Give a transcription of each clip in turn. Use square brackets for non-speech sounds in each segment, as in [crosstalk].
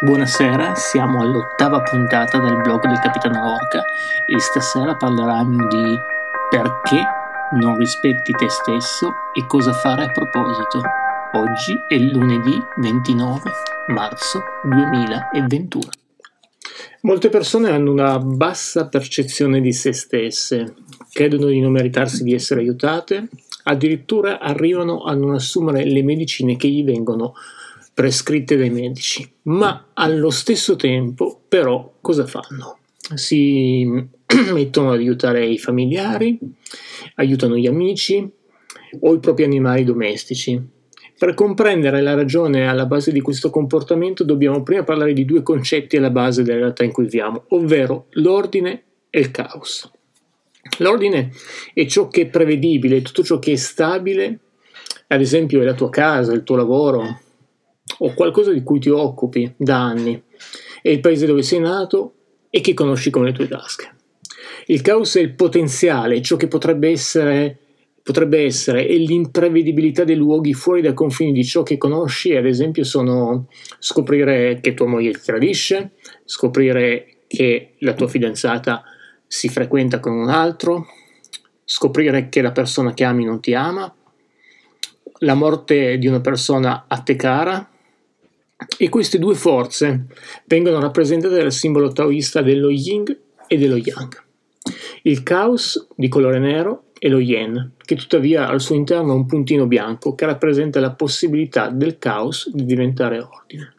Buonasera, siamo all'ottava puntata del blog del Capitano Lorca e stasera parleranno di perché non rispetti te stesso e cosa fare a proposito. Oggi è lunedì 29 marzo 2021. Molte persone hanno una bassa percezione di se stesse, credono di non meritarsi di essere aiutate, addirittura arrivano a non assumere le medicine che gli vengono prescritte dai medici, ma allo stesso tempo però cosa fanno? Si [clears throat] mettono ad aiutare i familiari, aiutano gli amici o i propri animali domestici. Per comprendere la ragione alla base di questo comportamento dobbiamo prima parlare di due concetti alla base della realtà in cui viviamo, ovvero l'ordine e il caos. L'ordine è ciò che è prevedibile, tutto ciò che è stabile, ad esempio è la tua casa, il tuo lavoro, o qualcosa di cui ti occupi da anni, è il paese dove sei nato e che conosci come le tue tasche. Il caos è il potenziale, ciò che potrebbe essere, potrebbe essere è l'imprevedibilità dei luoghi fuori dai confini di ciò che conosci, ad esempio sono scoprire che tua moglie ti tradisce, scoprire che la tua fidanzata si frequenta con un altro, scoprire che la persona che ami non ti ama, la morte di una persona a te cara, e queste due forze vengono rappresentate dal simbolo taoista dello yin e dello yang. Il caos di colore nero è lo yen, che tuttavia al suo interno ha un puntino bianco che rappresenta la possibilità del caos di diventare ordine.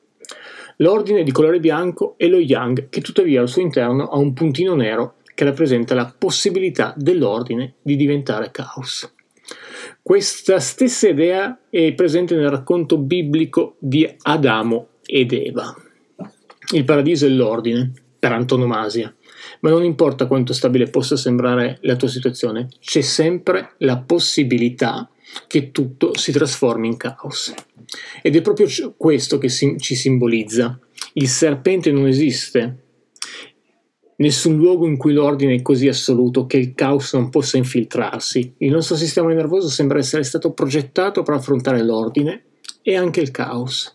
L'ordine di colore bianco è lo yang, che tuttavia al suo interno ha un puntino nero che rappresenta la possibilità dell'ordine di diventare caos. Questa stessa idea è presente nel racconto biblico di Adamo ed Eva. Il paradiso è l'ordine, per antonomasia, ma non importa quanto stabile possa sembrare la tua situazione, c'è sempre la possibilità che tutto si trasformi in caos. Ed è proprio questo che ci simbolizza. Il serpente non esiste, nessun luogo in cui l'ordine è così assoluto che il caos non possa infiltrarsi. Il nostro sistema nervoso sembra essere stato progettato per affrontare l'ordine e anche il caos.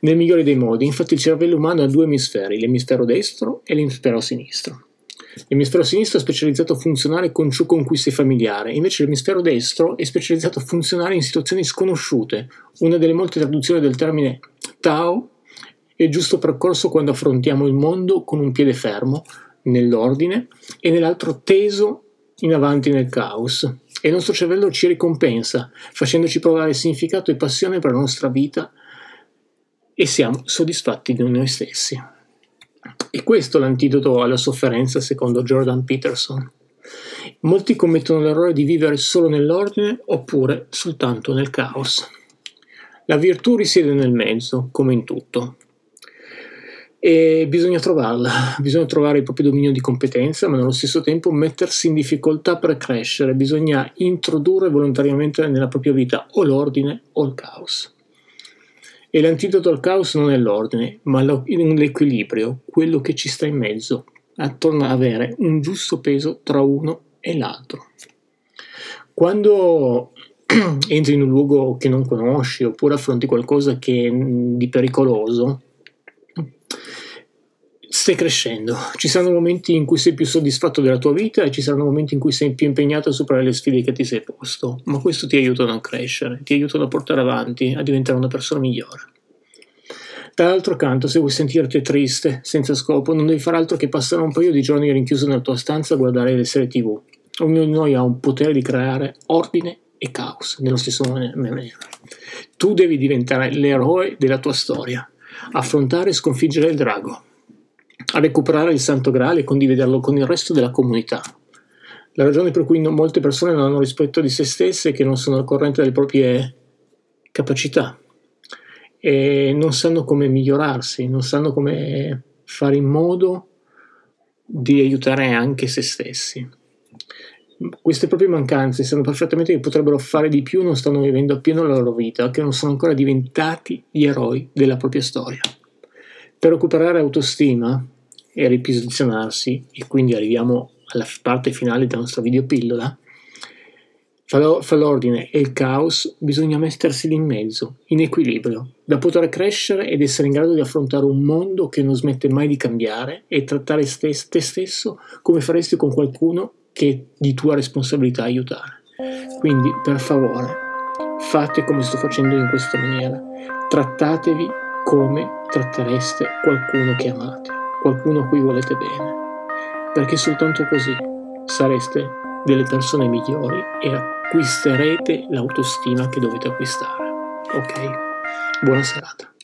Nel migliore dei modi, infatti il cervello umano ha due emisferi, l'emisfero destro e l'emisfero sinistro. L'emisfero sinistro è specializzato a funzionare con ciò con cui sei familiare, invece l'emisfero destro è specializzato a funzionare in situazioni sconosciute. Una delle molte traduzioni del termine Tao il giusto percorso quando affrontiamo il mondo con un piede fermo, nell'ordine, e nell'altro teso in avanti nel caos. E il nostro cervello ci ricompensa, facendoci provare significato e passione per la nostra vita e siamo soddisfatti di noi stessi. E questo è l'antidoto alla sofferenza secondo Jordan Peterson. Molti commettono l'errore di vivere solo nell'ordine oppure soltanto nel caos. La virtù risiede nel mezzo, come in tutto e bisogna trovarla, [laughs] bisogna trovare il proprio dominio di competenza, ma nello stesso tempo mettersi in difficoltà per crescere, bisogna introdurre volontariamente nella propria vita o l'ordine o il caos. E l'antidoto al caos non è l'ordine, ma l'equilibrio, quello che ci sta in mezzo, attorno ad avere un giusto peso tra uno e l'altro. Quando [clears throat] entri in un luogo che non conosci oppure affronti qualcosa che di pericoloso, stai crescendo, ci saranno momenti in cui sei più soddisfatto della tua vita e ci saranno momenti in cui sei più impegnato a superare le sfide che ti sei posto, ma questo ti aiuta a crescere, ti aiuta a portare avanti, a diventare una persona migliore. Dall'altro canto, se vuoi sentirti triste, senza scopo, non devi fare altro che passare un paio di giorni rinchiuso nella tua stanza a guardare le serie tv. Ognuno di noi ha un potere di creare ordine e caos nello stesso maniera. Tu devi diventare l'eroe della tua storia, affrontare e sconfiggere il drago a recuperare il Santo Graal e condividerlo con il resto della comunità. La ragione per cui molte persone non hanno rispetto di se stesse è che non sono al corrente delle proprie capacità e non sanno come migliorarsi, non sanno come fare in modo di aiutare anche se stessi. Queste proprie mancanze sanno perfettamente che potrebbero fare di più, non stanno vivendo appieno la loro vita, che non sono ancora diventati gli eroi della propria storia. Per recuperare autostima e riposizionarsi, e quindi arriviamo alla parte finale della nostra videopillola, fra l'ordine e il caos bisogna mettersi lì in mezzo, in equilibrio, da poter crescere ed essere in grado di affrontare un mondo che non smette mai di cambiare e trattare te stesso come faresti con qualcuno che è di tua responsabilità aiutare. Quindi, per favore, fate come sto facendo in questa maniera. Trattatevi come trattereste qualcuno che amate, qualcuno a cui volete bene, perché soltanto così sareste delle persone migliori e acquisterete l'autostima che dovete acquistare. Ok? Buona serata.